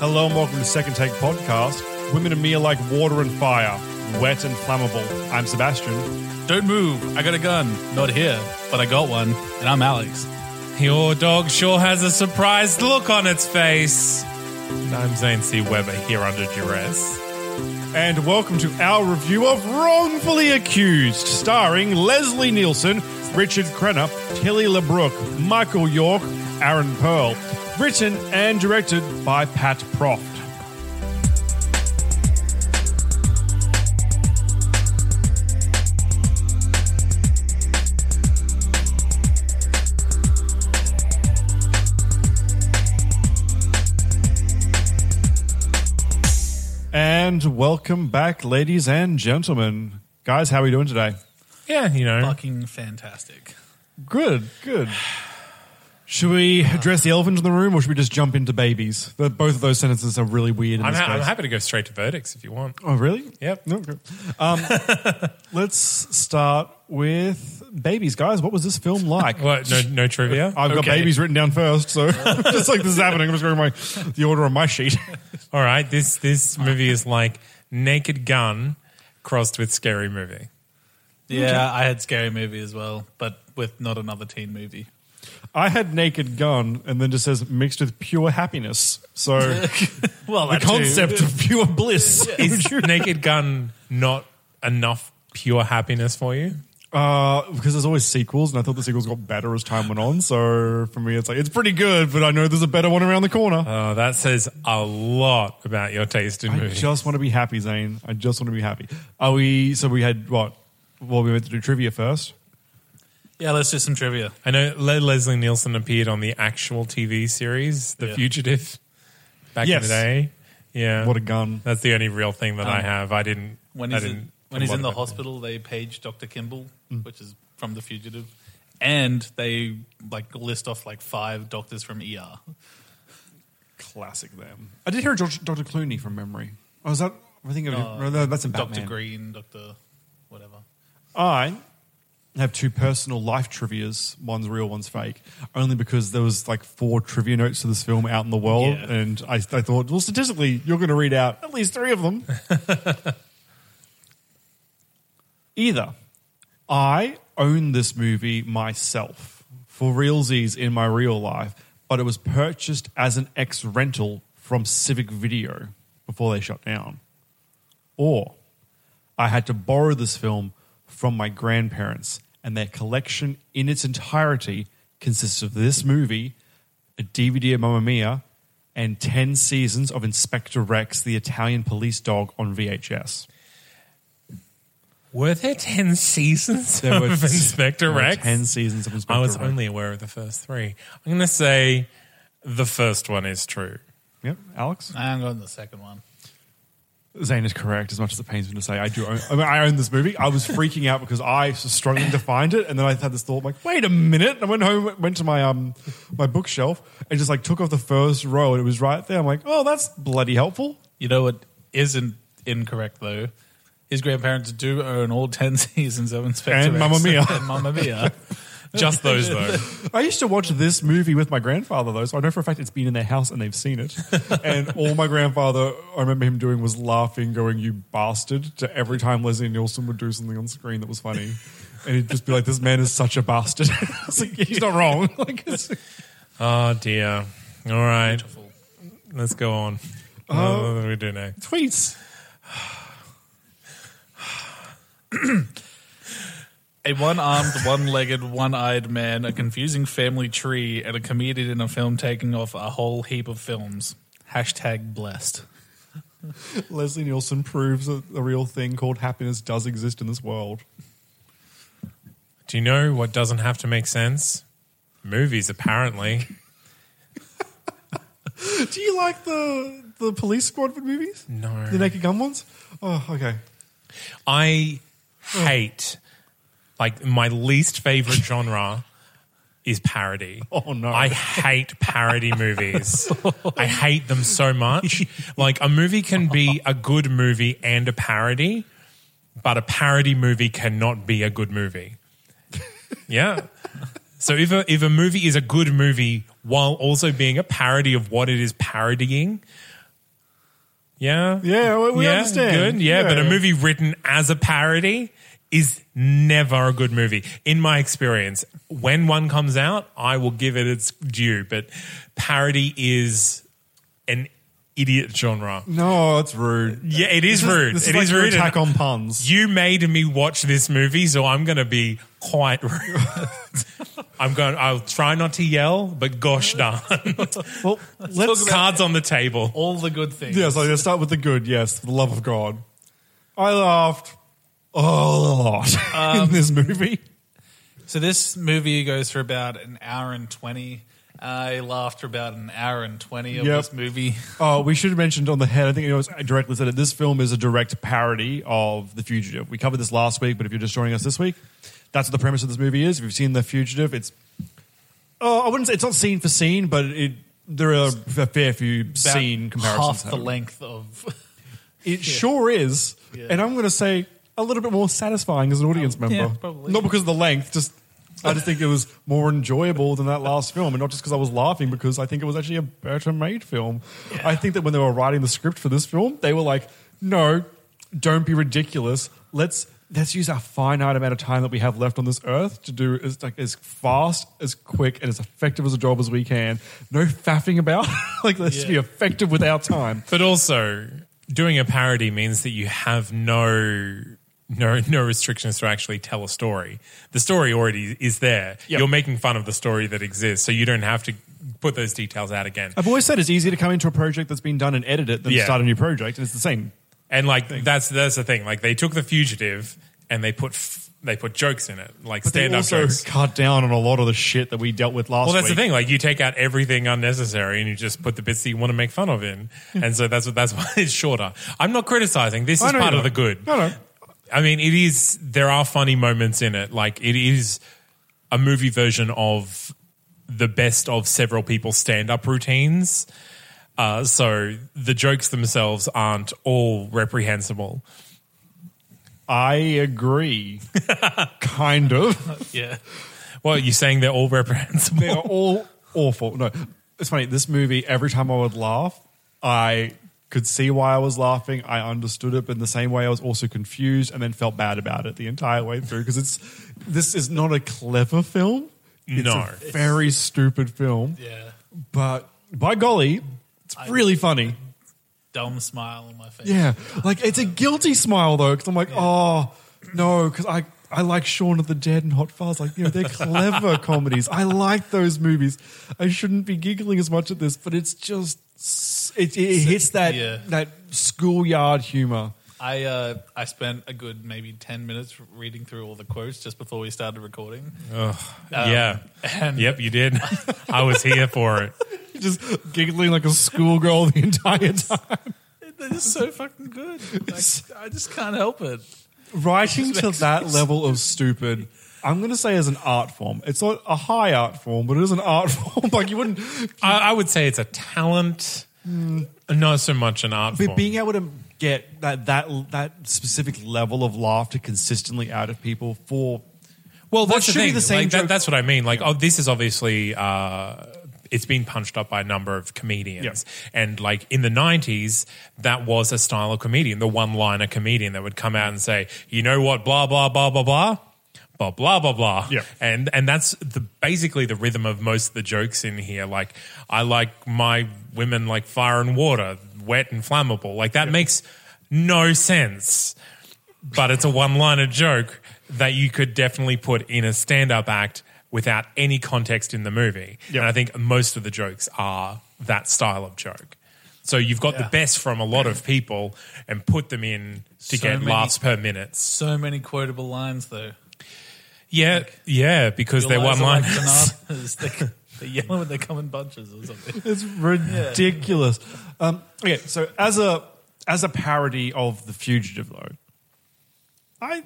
Hello and welcome to Second Take Podcast. Women and me are like water and fire, wet and flammable. I'm Sebastian. Don't move. I got a gun. Not here, but I got one, and I'm Alex. Your dog sure has a surprised look on its face. And I'm Zane C. Weber here under duress. And welcome to our review of Wrongfully Accused, starring Leslie Nielsen, Richard Crenna, Kelly LeBrock, Michael York, Aaron Pearl. Written and directed by Pat Proft. And welcome back, ladies and gentlemen. Guys, how are we doing today? Yeah, you know. Fucking fantastic. Good, good. Should we address the elephant in the room or should we just jump into babies? The, both of those sentences are really weird in I'm, this ha- I'm case. happy to go straight to verdicts if you want. Oh, really? Yep. No, okay. Um, let's start with babies. Guys, what was this film like? What? No, no trivia? I've got Okay. babies written down first, so just like this is happening, I'm just going my the order on my sheet. All right. This this movie is like Naked Gun crossed with Scary Movie. Yeah, I had scary movie as well, but with not another teen movie. I had Naked Gun, and then just says mixed with pure happiness. So Well, the concept of pure bliss. Is Naked Gun not enough pure happiness for you? Uh, because there's always sequels, and I thought the sequels got better as time went on. So for me, it's like it's pretty good, but I know there's a better one around the corner. Oh, that says a lot about your taste in movies. I movies. just want to be happy, Zane. I just want to be happy. Are we? So we had what? Well, we went to do trivia first. Yeah, let's do some trivia. I know Le- Leslie Nielsen appeared on the actual TV series, The Yeah. Fugitive, back Yes. in the day. Yeah. What a gun! That's the only real thing that I Um, have. I didn't. When I he's, in, didn't when he's in the hospital, they page Dr. Kimball, which is from The Fugitive, and they like list off like five doctors from ER. Classic them. I did hear Dr. Dr. Clooney from memory. Oh, is that? I think no, no, that's in Batman. Dr. Green, Dr. whatever. I have two personal life trivias. One's real, one's fake. Only because there was like four trivia notes to this film out in the world, Yeah. and I, I thought, well, statistically, you're going to read out at least three of them. Either I own this movie myself for realsies in my real life, but it was purchased as an ex rental from Civic Video before they shut down, or I had to borrow this film from my grandparents, and their collection in its entirety consists of this movie, a DVD of Mamma Mia, and 10 seasons of Inspector Rex, the Italian police dog, on VHS. Were there 10 seasons There of were- Inspector there were Rex? 10 seasons of Inspector I was Rex. only aware of the first three. I'm going to say the first one is true. Yep, Alex? I'm going the second one. Zane is correct, as much as it pains me to say. I do own, I, mean, I own this movie. I was freaking out because I was struggling to find it, and then I had this thought, like, wait a minute. And I went home, went to my um my bookshelf, and just like took off the first row, and it was right there. I'm like, oh, that's bloody helpful. You know what isn't incorrect though? His grandparents do own all ten seasons of Inspector And Rex Mamma Mia. and Mamma Mia. Just those, though. I used to watch this movie with my grandfather, though, so I know for a fact it's been in their house and they've seen it. and all my grandfather, I remember him doing was laughing, going, "You bastard!" to every time Leslie Nielsen would do something on screen that was funny. And he'd just be like, "This man is such a bastard." I was like, "He's not wrong." like, it's, Oh, dear. All right. Let's go on. Uh, what do we do now? tweets. A one-armed, one-legged, one-eyed man, a confusing family tree, and a comedian in a film taking off a whole heap of films. Hashtag blessed. Leslie Nielsen proves that a real thing called happiness does exist in this world. Do you know what doesn't have to make sense? Movies, apparently. Do you like the the police squad movies? No. The Naked Gun ones? Oh, okay. I Mm. hate, like, my least favorite genre is parody. Oh, no. I hate parody movies. I hate them so much. Like, a movie can be a good movie and a parody, but a parody movie cannot be a good movie. Yeah. So if a, if a movie is a good movie while also being a parody of what it is parodying, yeah, Yeah, we- we yeah, understand. Good, yeah, but a movie written as a parody is never a good movie in my experience. When one comes out, I will give it its due, but parody is an idiot genre. No, it's rude. Yeah, it is This rude. This is It like is rude. attack on puns. You made me watch this movie, so I'm going to be quite rude. I'm going. I'll try not to yell, but gosh darn, Well, let's about- cards on the table. All the good things. Yeah, so let's start with the good. Yes, for the love of God. I laughed a lot in um, this movie. So this movie goes for about an hour and twenty. I laughed for about an hour and twenty of Yep. this movie. Oh, we should have mentioned on the head. I think it was directly said it. This film is a direct parody of The Fugitive. We covered this last week, but if you're just joining us this week, that's what the premise of this movie is. If you've seen The Fugitive, it's oh, I wouldn't say it's not scene for scene, but it there are a fair few About scene comparisons. half the length of. It sure is, and I'm going to say a little bit more satisfying as an audience oh, member. yeah, probably. Not because of the length, just I just think it was more enjoyable than that last film, and not just because I was laughing, because I think it was actually a better made film. I think that when they were writing the script for this film, they were like, "No, don't be ridiculous. Let's." Let's use our finite amount of time that we have left on this earth to do as like as fast, as quick, and as effective as a job as we can. No faffing about. like let's just be effective with our time. But also, doing a parody means that you have no no no restrictions to actually tell a story. The story already is there. Yep. You're making fun of the story that exists, so you don't have to put those details out again. I've always said it's easier to come into a project that's been done and edit it than Yeah. start a new project, and it's the same. And like that's that's the thing. Like they took the fugitive and they put f- they put jokes in it, like But stand up also jokes. cut down on a lot of the shit that we dealt with last Well, that's week. the thing. Like you take out everything unnecessary and you just put the bits that you want to make fun of in, and so that's what that's why it's shorter. I'm not criticizing. This I is part of the good. No, no. I mean, it is. There are funny moments in it. Like it is a movie version of the best of several people's stand-up routines. Uh, so the jokes themselves aren't all reprehensible. I agree. kind of. Yeah. Well, you're saying they're all reprehensible. They are all awful. No, it's funny. This movie, every time I would laugh, I could see why I was laughing. I understood it, but in the same way, I was also confused and then felt bad about it the entire way through because it's this is not a clever film. It's No. a very stupid film. Yeah. But by golly, it's really funny. Dumb smile on my face. Yeah, like it's a guilty smile though, because I'm like, oh no, because I I like Shaun of the Dead and Hot Fuzz. Like you know, they're clever comedies. I like those movies. I shouldn't be giggling as much at this, but it's just s- it, it hits that Yeah. that schoolyard humor. I uh, I spent a good maybe ten minutes reading through all the quotes just before we started recording. yeah. and- yep, you did. I was here for it. Just giggling like a schoolgirl the entire time. They're just so fucking good. Like, I just can't help it. Writing to that sense. level of stupid. I'm going to say as an art form. It's not a high art form, but it is an art form. like you wouldn't I, I would say it's a talent, not so much an art But form. being able to get that that that specific level of laughter consistently out of people for Well, What that's the should be thing. the same like, that, joke- that's what I mean. Like, oh, this is obviously uh, it's been punched up by a number of comedians, and like in the '90s, that was a style of comedian, the one-liner comedian that would come out and say, "You know what? Blah blah blah blah blah." Blah blah blah blah, Yeah. and and that's the basically the rhythm of most of the jokes in here. Like I like my women like fire and water, wet and flammable. Like that makes no sense but it's a one-liner joke that you could definitely put in a stand-up act without any context in the movie. Yep. And I think most of the jokes are that style of joke. So you've got Yeah. the best from a lot of people and put them in to So get many- laughs per minute. So many quotable lines though. Yeah, yeah, because they're one like liners. bananas. They- They're yelling when they come in bunches or something. It's ridiculous. Um, okay, so as a as a parody of The Fugitive, though, I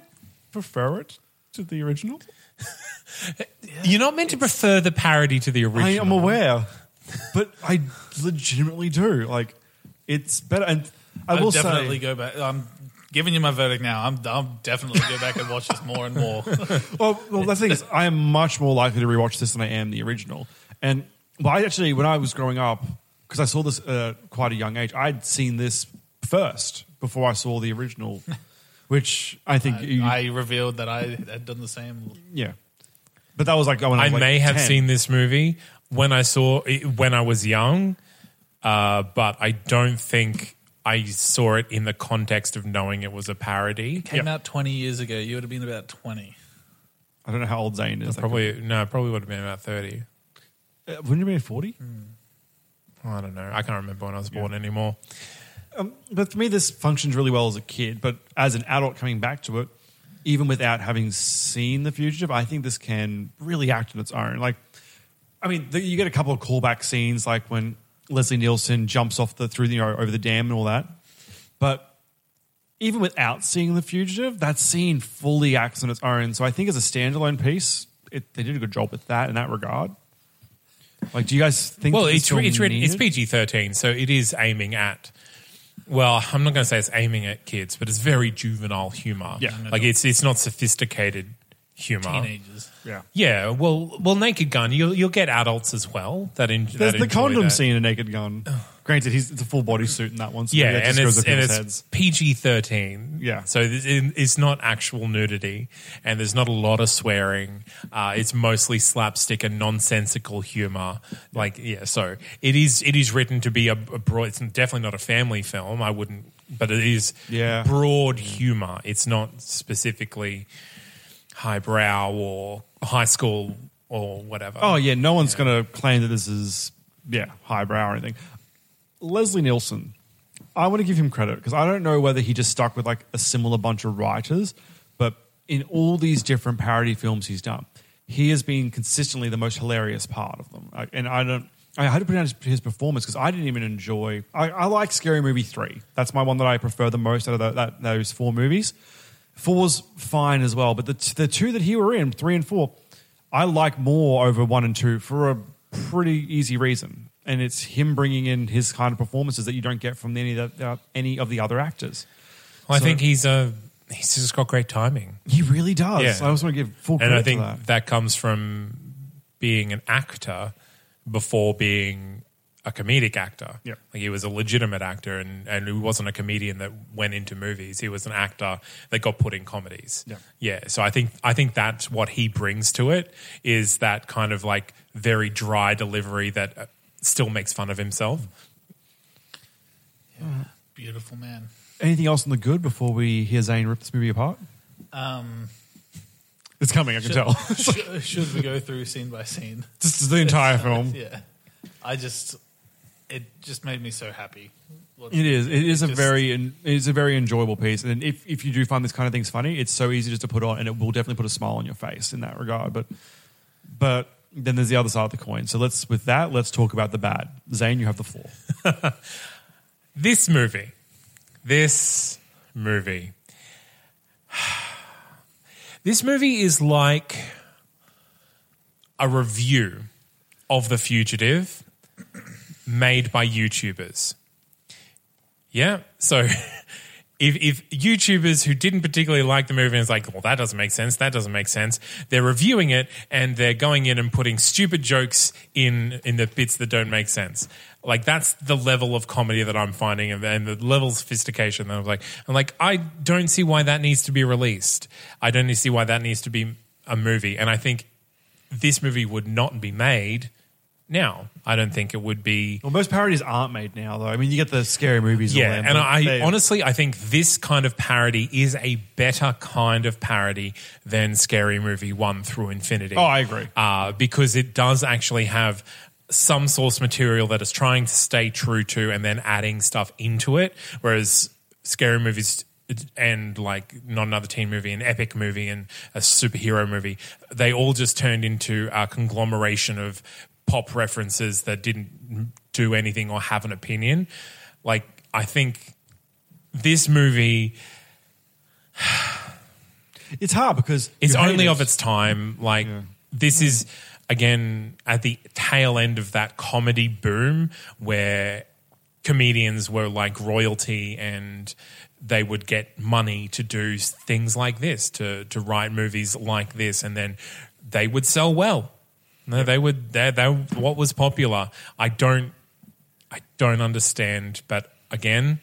prefer it to the original. You're not meant to prefer the parody to the original. I am aware, but I legitimately do. Like, it's better. And I I'll will definitely say, go back. I'm giving you my verdict now. I'm I'm definitely go back and watch this more and more. well, well, the thing is, I am much more likely to rewatch this than I am the original. And well, I actually, when I was growing up, because I saw this at quite a young age, I'd seen this first before I saw the original, which I think, you, I revealed that I had done the same. yeah. But that was like when I, I like may have 10. seen this movie when I saw it when I was young, uh, but I don't think I saw it in the context of knowing it was a parody. It came out 20 years ago. You would have been about 20. I don't know how old Zane is. Probably no, probably would have been about thirty. uh, wouldn't you be forty? I don't know. I can't remember when I was born anymore. But for me, this functions really well as a kid. But as an adult coming back to it, even without having seen The Fugitive, I think this can really act on its own. Like, I mean, the, you get a couple of callback scenes, like when Leslie Nielsen jumps off the through the you know, over the dam and all that. But even without seeing The Fugitive, that scene fully acts on its own. So I think as a standalone piece, it, they did a good job with that in that regard. Like, do you guys think? Well, it's it's written, it's PG thirteen, so it is aiming at. Well, I'm not going to say it's aiming at kids, but it's very juvenile humor. Yeah. like it's it's not sophisticated humor. Teenagers. Yeah. Yeah, well, well, Naked Gun, you'll you'll get adults as well that, en- There's that the enjoy condom that. scene in Naked Gun. Granted, he's it's a full bodysuit in that one. So Yeah, and it's and it's. PG thirteen. Yeah. so it's not actual nudity, and there's not a lot of swearing. Uh, it's mostly slapstick and nonsensical humor. Like yeah, so it is it is written to be a, a broad. It's definitely not a family film. I wouldn't, but it is Yeah. broad humor. It's not specifically highbrow or high school or whatever. Oh yeah, no one's going to claim that this is yeah highbrow or anything. Leslie Nielsen, I want to give him credit because I don't know whether he just stuck with like a similar bunch of writers, but in all these different parody films he's done, he has been consistently the most hilarious part of them. I- And I don't. I had to put down his, his performance because I didn't even enjoy. I, I like Scary Movie three. That's my one that I prefer the most out of the, that, those four movies. Four's fine as well, but the t- the two that he were in, three and four, I like more over one and two for a pretty easy reason, and it's him bringing in his kind of performances that you don't get from any of the, uh, any of the other actors. I so- think he's a he's just got great timing. He really does. Yeah. I also want to give full and I think that. that. comes from being an actor before being a comedic actor. Yep. Like he was a legitimate actor, and and he wasn't a comedian that went into movies. He was an actor that got put in comedies. Yeah. yeah. So I think I think that's what he brings to it is that kind of like very dry delivery that uh, still makes fun of himself. Beautiful man. Anything else in the good before we hear Zane rip this movie apart? Um, It's coming, I can should, tell. should, should we go through scene by scene? Just the entire film. Yeah. I just, it just made me so happy. It is. It is a Just- very it is a very enjoyable piece, and if if you do find this kind of things funny, it's so easy just to put on, and it will definitely put a smile on your face in that regard. But but then there's the other side of the coin. So let's with that, let's talk about the bad. Zane, you have the floor. This movie, this movie, this movie is like a review of The Fugitive made by YouTubers. Yeah. So if, if YouTubers who didn't particularly like the movie is like, well, that doesn't make sense, that doesn't make sense, they're reviewing it and they're going in and putting stupid jokes in in the bits that don't make sense. Like that's the level of comedy that I'm finding and, and the level of sophistication that I'm like, I'm like, I don't see why that needs to be released. I don't see why that needs to be a movie. And I think this movie would not be made now. I don't think it would be Well, most parodies aren't made now, though. I mean, you get the scary movies. yeah, all them, and I they- honestly, I think this kind of parody is a better kind of parody than Scary Movie One through Infinity. Oh, I agree. uh, because it does actually have some source material that is trying to stay true to, and then adding stuff into it. Whereas Scary Movies and like not another teen movie, an epic movie, and a superhero movie, they all just turned into a conglomeration of pop references that didn't do anything or have an opinion. Like I think this movie It's hard because it's only it. of its time. Like this is again at the tail end of that comedy boom where comedians were like royalty and they would get money to do things like this to to write movies like this and then they would sell well no they would they they what was popular i don't i don't understand but again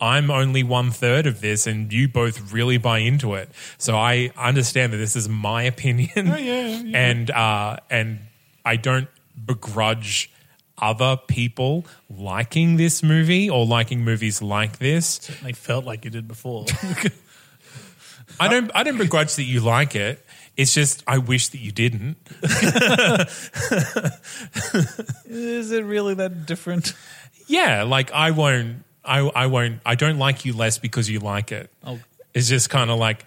I'm only one third of this, and you both really buy into it. So I understand that this is my opinion, yeah, yeah. and uh, and I don't begrudge other people liking this movie or liking movies like this. They felt like you did before. I don't I don't begrudge that you like it. It's just I wish that you didn't. Is it really that different? Yeah, like I won't. I I won't. I don't like you less because you like it. Oh. It's just kind of like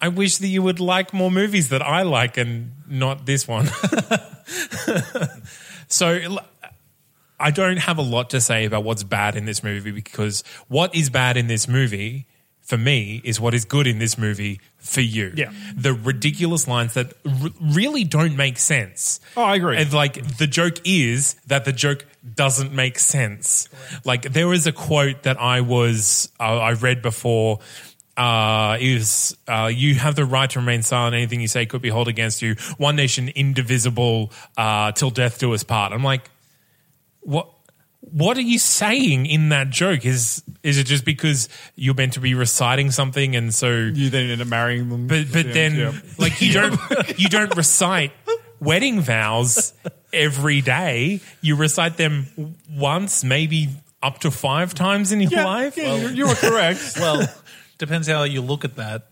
I wish that you would like more movies that I like and not this one. so I don't have a lot to say about what's bad in this movie because what is bad in this movie for me is what is good in this movie for you. Yeah. The ridiculous lines that r- really don't make sense. Oh, I agree. And like the joke is that the joke doesn't make sense. Like there was a quote that I was uh, I read before. Uh, is uh, you have the right to remain silent. Anything you say could be held against you. One nation, indivisible, uh, till death do us part. I'm like, what? What are you saying in that joke? Is is it just because you're meant to be reciting something, and so you then end up marrying them. but but Yeah, then yeah. like you don't you don't recite wedding vows every day. You recite them once, maybe up to five times in your yeah, life. yeah, you, you were correct. well, depends how you look at that.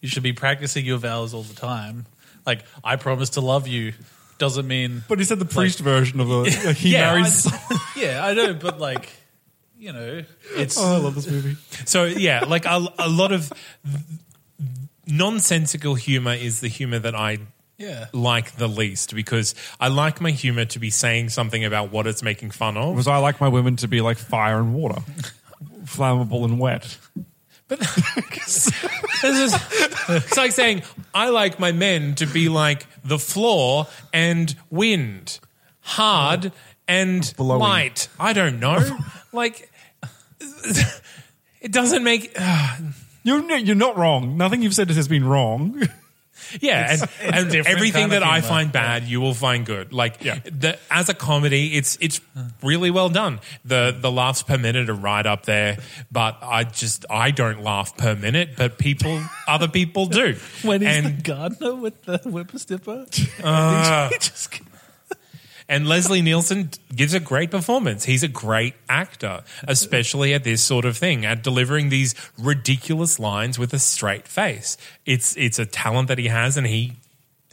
You should be practicing your vows all the time. Like, I promise to love you doesn't mean. But he said the priest version of the he Yeah, marries. yeah, I know, but like, you know, it's. oh, I love this movie. So yeah, like a, a lot of nonsensical humor is the humor that I Yeah. like the least because I like my humor to be saying something about what it's making fun of. Because I like my women to be like fire and water, flammable and wet. But this is, it's like saying I like my men to be like the floor and wind, hard and Blowing. light. I don't know. like it doesn't make You're you're not wrong. Nothing you've said has been wrong. Yeah, and, and everything kind of that I find bad, you will find good. Like Yeah. the, as a comedy, it's it's really well done. The the laughs per minute are right up there, but I just I don't laugh per minute, but people other people do. When he's and the gardener with the whippersnipper. Uh, he just- And Leslie Nielsen gives a great performance. He's a great actor, especially at this sort of thing, at delivering these ridiculous lines with a straight face. It's it's a talent that he has, and he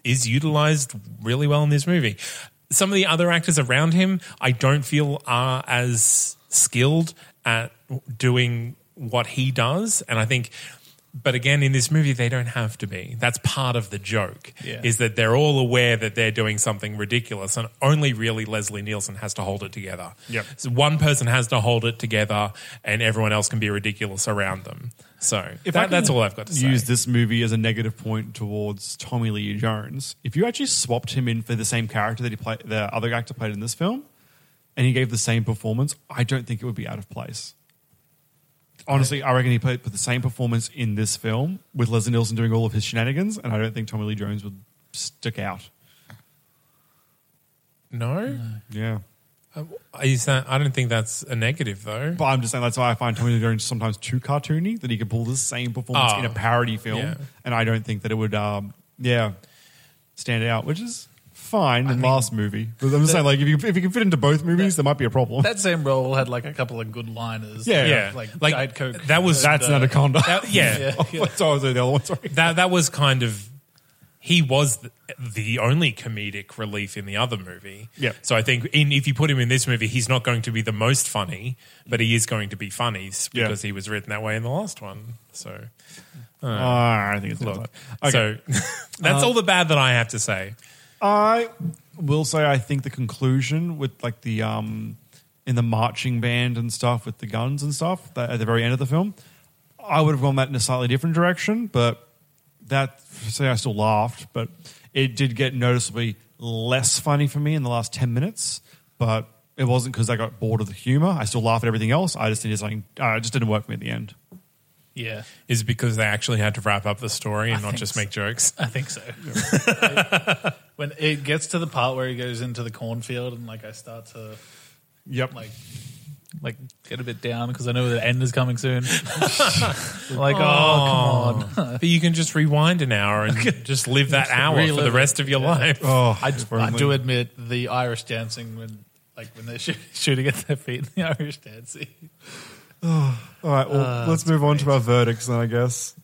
is utilized really well in this movie. Some of the other actors around him, I don't feel are as skilled at doing what he does, and I think. But again, in this movie, they don't have to be. That's part of the joke. Yeah. Is that they're all aware that they're doing something ridiculous, and only really Leslie Nielsen has to hold it together. Yep. So one person has to hold it together, and everyone else can be ridiculous around them. So If that- that's all I've got to say. Use this movie as a negative point towards Tommy Lee Jones. If you actually swapped him in for the same character that he played, the other actor played in this film, and he gave the same performance, I don't think it would be out of place. Honestly, I reckon he played put the same performance in this film with Leslie Nielsen doing all of his shenanigans, and I don't think Tommy Lee Jones would stick out. no, Yeah. is that? I don't think that's a negative though. But I'm just saying that's why I find Tommy Lee Jones sometimes too cartoony that he could pull the same performance Oh, in a parody film, yeah. and I don't think that it would, um, yeah, stand out, which is fine in the last movie. But I'm just saying, like, if you if you can fit into both movies, there might be a problem. that same role had like a couple of good liners. Yeah. yeah, Like, like Diet Coke. that was That's an anaconda. that- yeah. Yeah. oh, sorry, the other one. Sorry. that that was kind of he was the, the only comedic relief in the other movie. Yep. So I think in, if you put him in this movie, he's not going to be the most funny, but he is going to be funny Yeah. because he was written that way in the last one. So Uh, I think it's look, okay. so that's all the bad that I have to say. I will say I think the conclusion with like the um in the marching band and stuff with the guns and stuff that, at the very end of the film, I would have gone that in a slightly different direction, but that say I still laughed, but it did get noticeably less funny for me in the last ten minutes. But it wasn't because I got bored of the humor. I still laugh at everything else. I just needed something. Uh, it just didn't work for me at the end. Yeah, Is because they actually had to wrap up the story and I not think just so. make jokes? I think so. when it gets to the part where he goes into the cornfield and like I start to Yep. like like get a bit down because I know the end is coming soon. like, oh, come on. but you can just rewind an hour and just live that hour for Relive the it. rest of your life. oh, I, I do admit the Irish dancing when like when they're shoot, shooting at their feet in the Irish dancing. All right, well, let's move on to our verdicts then, I guess.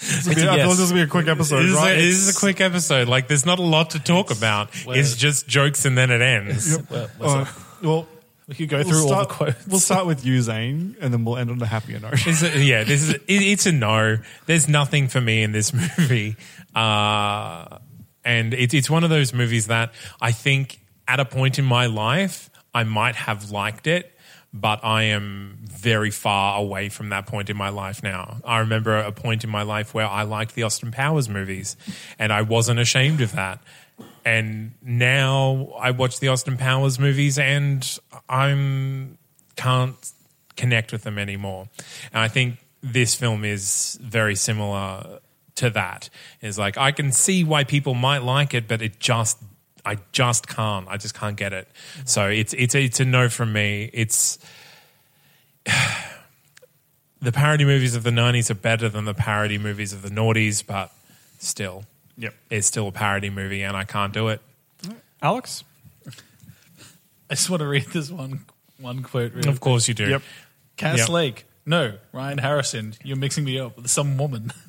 This will be, I thought this would be a quick episode, This is, a, this is a quick episode. Like, there's not a lot to talk about. well- It's just jokes and then it ends. Well, All right, well, we could go we'll through all start, the quotes. We'll start with you, Zane, and then we'll end on a happier note. It's a, yeah, this is it, it's a no. There's nothing for me in this movie, uh, and it's it's one of those movies that I think at a point in my life I might have liked it, but I am very far away from that point in my life now. I remember a point in my life where I liked the Austin Powers movies, and I wasn't ashamed of that. And now I watch the Austin Powers movies, and I'm can't connect with them anymore. And I think this film is very similar to that. Is like I can see why people might like it, but it just I just can't. I just can't get it. So it's it's a, it's a no from me. It's the parody movies of the '90s are better than the parody movies of the noughties, but still, Yep. it's still a parody movie, and I can't do it. Alex? I just want to read this one one quote. Really Of course, you do. Yep. Cass Yep. Lake. No, Ryan Harrison. You're mixing me up with some woman.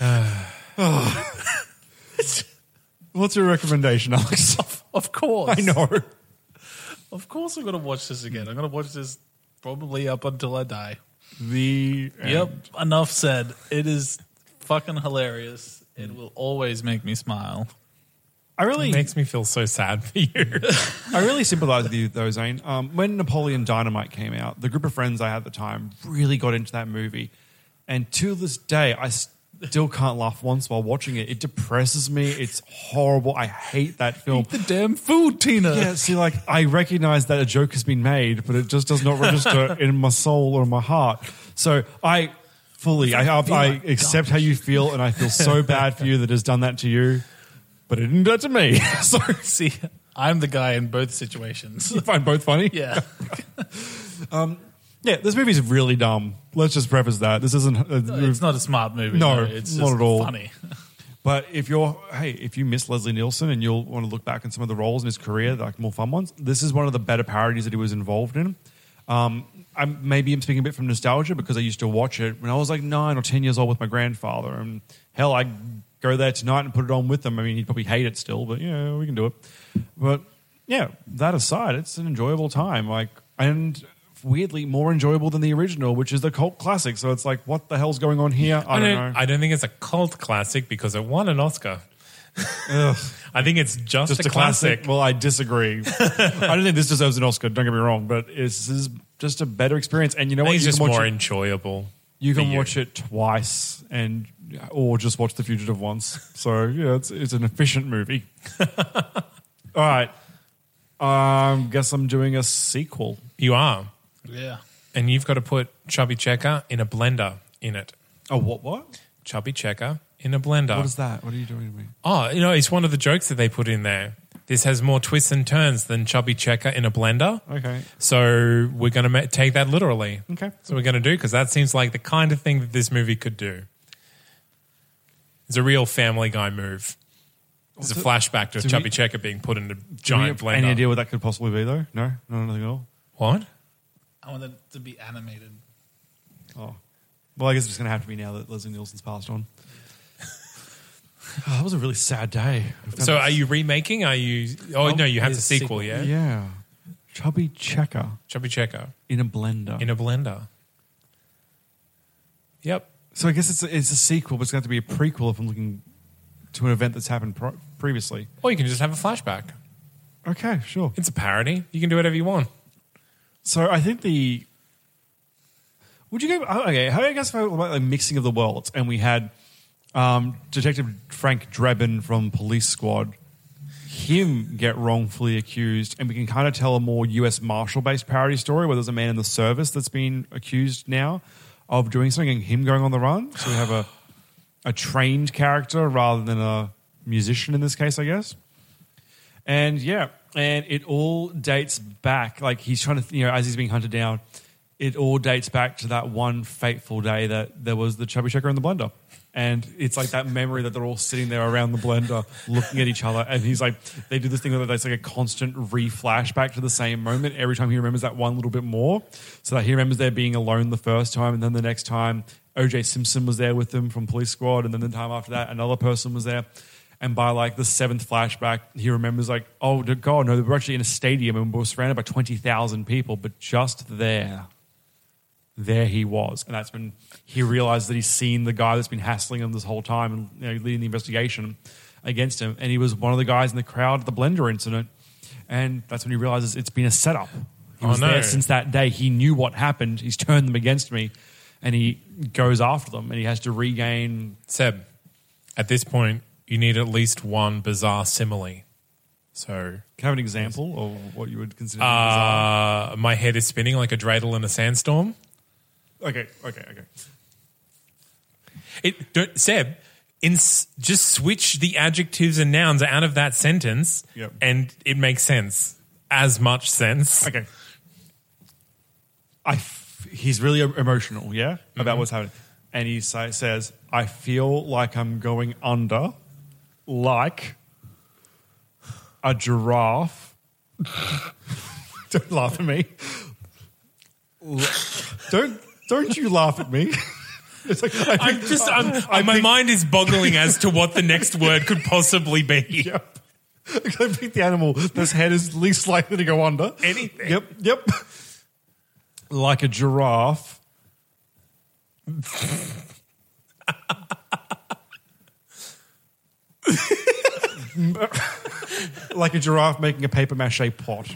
What's your recommendation, Alex? of course. I know. Of course, I'm going to watch this again. I'm going to watch this probably up until I die. The Yep. Enough said. It is fucking hilarious. It will always make me smile. I really It makes me feel so sad for you. I really sympathize with you, though, Zane. Um, when Napoleon Dynamite came out, the group of friends I had at the time really got into that movie. And to this day, I still can't laugh once while watching it. It depresses me. It's horrible. I hate that film. Eat The damn food, Tina. Yeah, see, like, I recognize that a joke has been made, but it just does not register in my soul or my heart. So I fully, I, I, I accept how you feel, and I feel so bad for you that has done that to you, but it didn't do that to me. so See, I'm the guy in both situations. you find both funny? yeah. Um, Yeah, this movie's really dumb. Let's just preface that. This isn't. Uh, It's not a smart movie. No, it's not just at all. funny. But if you're, hey, if you miss Leslie Nielsen and you'll want to look back on some of the roles in his career, like more fun ones, this is one of the better parodies that he was involved in. Um, I'm maybe I'm speaking a bit from nostalgia because I used to watch it when I was like nine or ten years old with my grandfather, and hell, I go there tonight and put it on with him. I mean, he'd probably hate it still, but yeah, we can do it. But yeah, that aside, it's an enjoyable time. Like, and weirdly more enjoyable than the original, which is the cult classic. So it's like, what the hell's going on here? I, I don't, don't, know. I don't think it's a cult classic because it won an Oscar. I think it's just, just a, classic. Well, I disagree. I don't think this deserves an Oscar. Don't get me wrong, but this is just a better experience. And you know what? it's just more it, enjoyable. you can watch it twice, and or just watch The Fugitive once. So yeah, it's it's an efficient movie. All right. Um, guess I'm doing a sequel. You are, Yeah. and you've got to put Chubby Checker in a blender in it. Oh, what? What? Chubby Checker in a blender. What is that? What are you doing to me? Oh, you know, it's one of the jokes that they put in there. This has more twists and turns than Chubby Checker in a blender. Okay. So we're going to ma- take that literally. Okay. So we're going to do because that seems like the kind of thing that this movie could do. It's a real Family Guy move. It's a flashback to do we- Chubby Checker being put in a giant blender. Any idea what that could possibly be, though? No, no, nothing at all. What? I want it to be animated. Oh, well, I guess it's going to have to be now that Leslie Nielsen's passed on. Oh, that was a really sad day. So are you remaking? Are you? Oh, no, you have the sequel, sequel. yeah. Yeah, chubby checker Chubby Checker in a blender. in a blender. Yep. so I guess it's a, it's a sequel, but it's going to have to be a prequel if I'm looking to an event that's happened pro- previously. Or you can just have a flashback. Okay, sure. It's a parody. You can do whatever you want. So I think the would you go okay? How do you guys feel about the mixing of the worlds? And we had um, Detective Frank Drebin from Police Squad, him get wrongfully accused, and we can kind of tell a more U.S. Marshal based parody story where there's a man in the service that's been accused now of doing something, and him going on the run. So we have a a trained character rather than a musician in this case, I guess. And yeah, and it all dates back. Like he's trying to, you know, as he's being hunted down, it all dates back to that one fateful day that there was the chubby checker in the blender. And it's like that memory that they're all sitting there around the blender looking at each other. And he's like, they do this thing where it's like a constant re flashback to the same moment every time he remembers that one little bit more. So that he remembers there being alone the first time. And then the next time, OJ Simpson was there with them from Police Squad. And then the time after that, another person was there. And by like the seventh flashback, he remembers like, oh God, no, were actually in a stadium and we were surrounded by twenty thousand people, but just there, there he was, and that's when he realized that he's seen the guy that's been hassling him this whole time and you know, leading the investigation against him, and he was one of the guys in the crowd at the blender incident, and that's when he realizes it's been a setup. He Oh, was no. there since that day. He knew what happened. He's turned them against me, and he goes after them, and he has to regain Seb, at this point, you need at least one bizarre simile. So, Can I have an example of what you would consider? bizarre? uh, my head is spinning like a dreidel in a sandstorm. okay, okay, okay. It, don't, Seb, in, just switch the adjectives and nouns out of that sentence, Yep. and it makes sense. As much sense. Okay. I f- he's really emotional, yeah, about what's happening, and he say, says, "I feel like I'm going under, like a giraffe." don't laugh at me. Don't don't you laugh at me. It's like I I'm just, I'm, I my think- mind is boggling as to what the next word could possibly be. Yep. I pick the animal that's head is least likely to go under. Anything. Yep, yep. Like a giraffe. like a giraffe making a paper mache pot.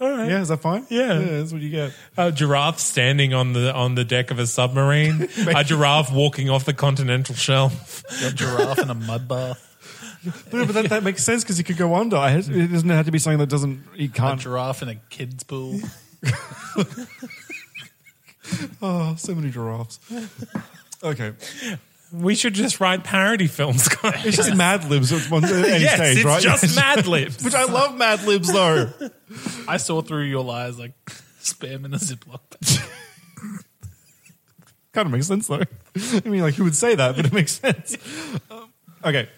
All right. Yeah, is that fine? Yeah. that's what you get. A giraffe standing on the on the deck of a submarine. a giraffe walking off the continental shelf. A giraffe in a mud bath. But, but that, that makes sense because you could go under. I- It doesn't have to be something that doesn't. He A can't. giraffe in a kid's pool. Oh, so many giraffes. Okay. We should just write parody films, guys. It's just Mad Libs at one any yes, stage, it's right? just Mad Libs. Which I love Mad Libs though. I saw through your lies like spam in a Ziploc bag. kind of makes sense though. I mean, like who would say that, but it makes sense. Um, okay,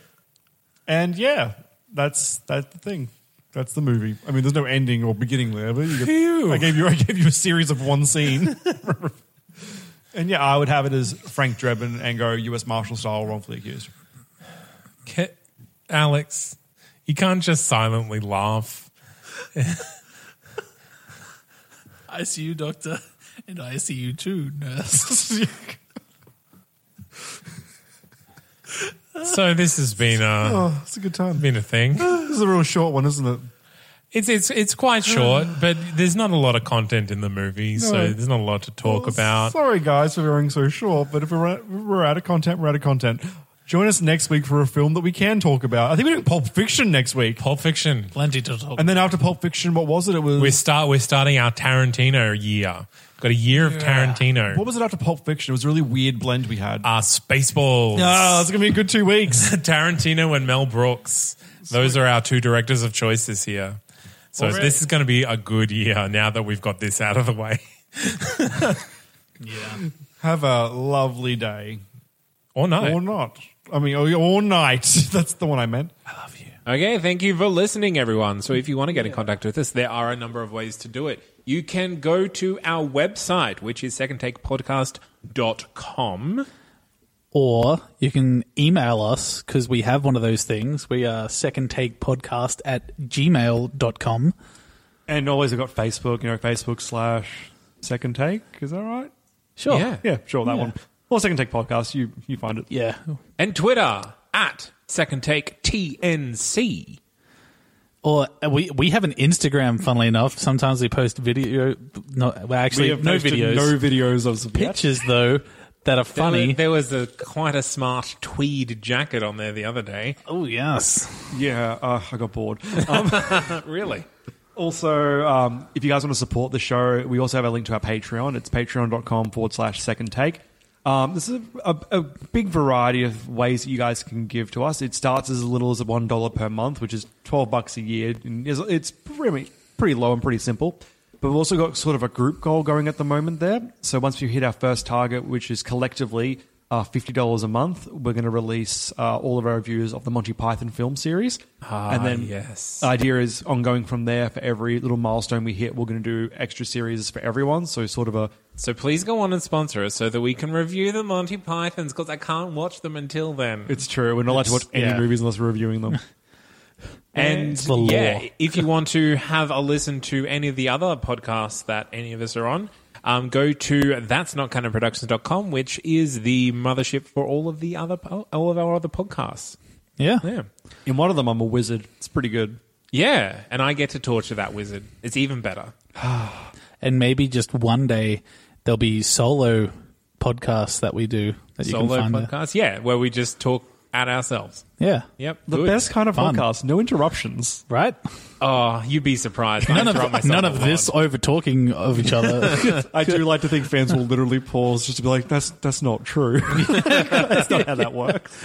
and yeah, that's that's the thing. That's the movie. I mean, there's no ending or beginning there, but you Phew. I gave you I gave you a series of one scene. And yeah, I would have it as Frank Drebin and go U.S. Marshal style, wrongfully accused. Ca- Alex, you can't just silently laugh. I see you, doctor, and I see you too, nurse. So this has been a oh, it's a good time. been a thing. This is a real short one, isn't it? It's it's it's quite short, but there's not a lot of content in the movie, so No. there's not a lot to talk about. Sorry, guys, for going so short, but if we're out, we're out of content, we're out of content. Join us next week for a film that we can talk about. I think we're doing Pulp Fiction next week. Pulp Fiction. Plenty to talk. And then after Pulp Fiction, what was it? It was We're start we're starting our Tarantino year. Got a year of Tarantino. what was it after Pulp Fiction? It was a really weird blend we had. Uh, Spaceballs. oh, it's gonna be a good two weeks. Tarantino and Mel Brooks. Those are our two directors of choice this year. So Already. this is going to be a good year now that we've got this out of the way. yeah. Have a lovely day Or not. or not. I mean, or, or night. That's the one I meant. I love you. Okay, thank you for listening, everyone. So, if you want to get in contact with us, there are a number of ways to do it. You can go to our website, which is secondtakepodcast.com. Or you can email us because we have one of those things. We are second take podcast at gmail.com. And always I've got Facebook. You know, Facebook slash Second Take. Is that right? Sure. Yeah. Yeah, sure. That Yeah. one. Or Second Take Podcast. You you find it. Yeah. And Twitter at Second Take TNC. Or uh, we we have an Instagram. Funnily enough, sometimes we post video. No, well, actually, We have no videos. No videos of yet. pictures though that are funny. There was a quite a smart tweed jacket on there the other day. oh yes, Yeah, uh, I got bored. really? Also, um, if you guys want to support the show, we also have a link to our Patreon. It's patreon.com forward slash second take. Um, this is a, a, a big variety of ways that you guys can give to us. It starts as little as $1 per month, which is 12 bucks a year. And It's, it's pretty, pretty low and pretty simple. But we've also got sort of a group goal going at the moment there. So once we hit our first target, which is collectively uh, $50 a month, we're going to release uh, all of our reviews of the Monty Python film series. and then yes. the idea is ongoing from there. For every little milestone we hit, we're going to do extra series for everyone. So sort of a So please go on and sponsor us so that we can review the Monty Pythons because I can't watch them until then. it's true. We're not allowed to watch any yeah. movies unless we're reviewing them. And yeah, if you want to have a listen to any of the other podcasts that any of us are on, um, go to that's not canon productions.com, which is the mothership for all of the other po- all of our other podcasts. yeah. Yeah. In one of them, I'm a wizard. It's pretty good. Yeah, and I get to torture that wizard. It's even better. And maybe just one day there'll be solo podcasts that we do that you Solo can find. podcast. Yeah, where we just talk at ourselves. Yeah, Yep. The good. best kind of Fun. podcast. No interruptions. right. Oh, you'd be surprised. I None interrupt of myself none a of lot. this over talking of each other. I do like to think fans will literally pause just to be like, "That's that's not true. that's not how that works."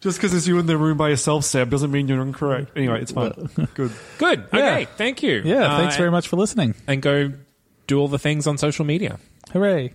Just because it's you in the room by yourself, Seb, doesn't mean you're incorrect. Anyway, it's fine. Good. Good. Okay. Thank you. yeah, Uh, thanks very much for listening. And go do all the things on social media. Hooray!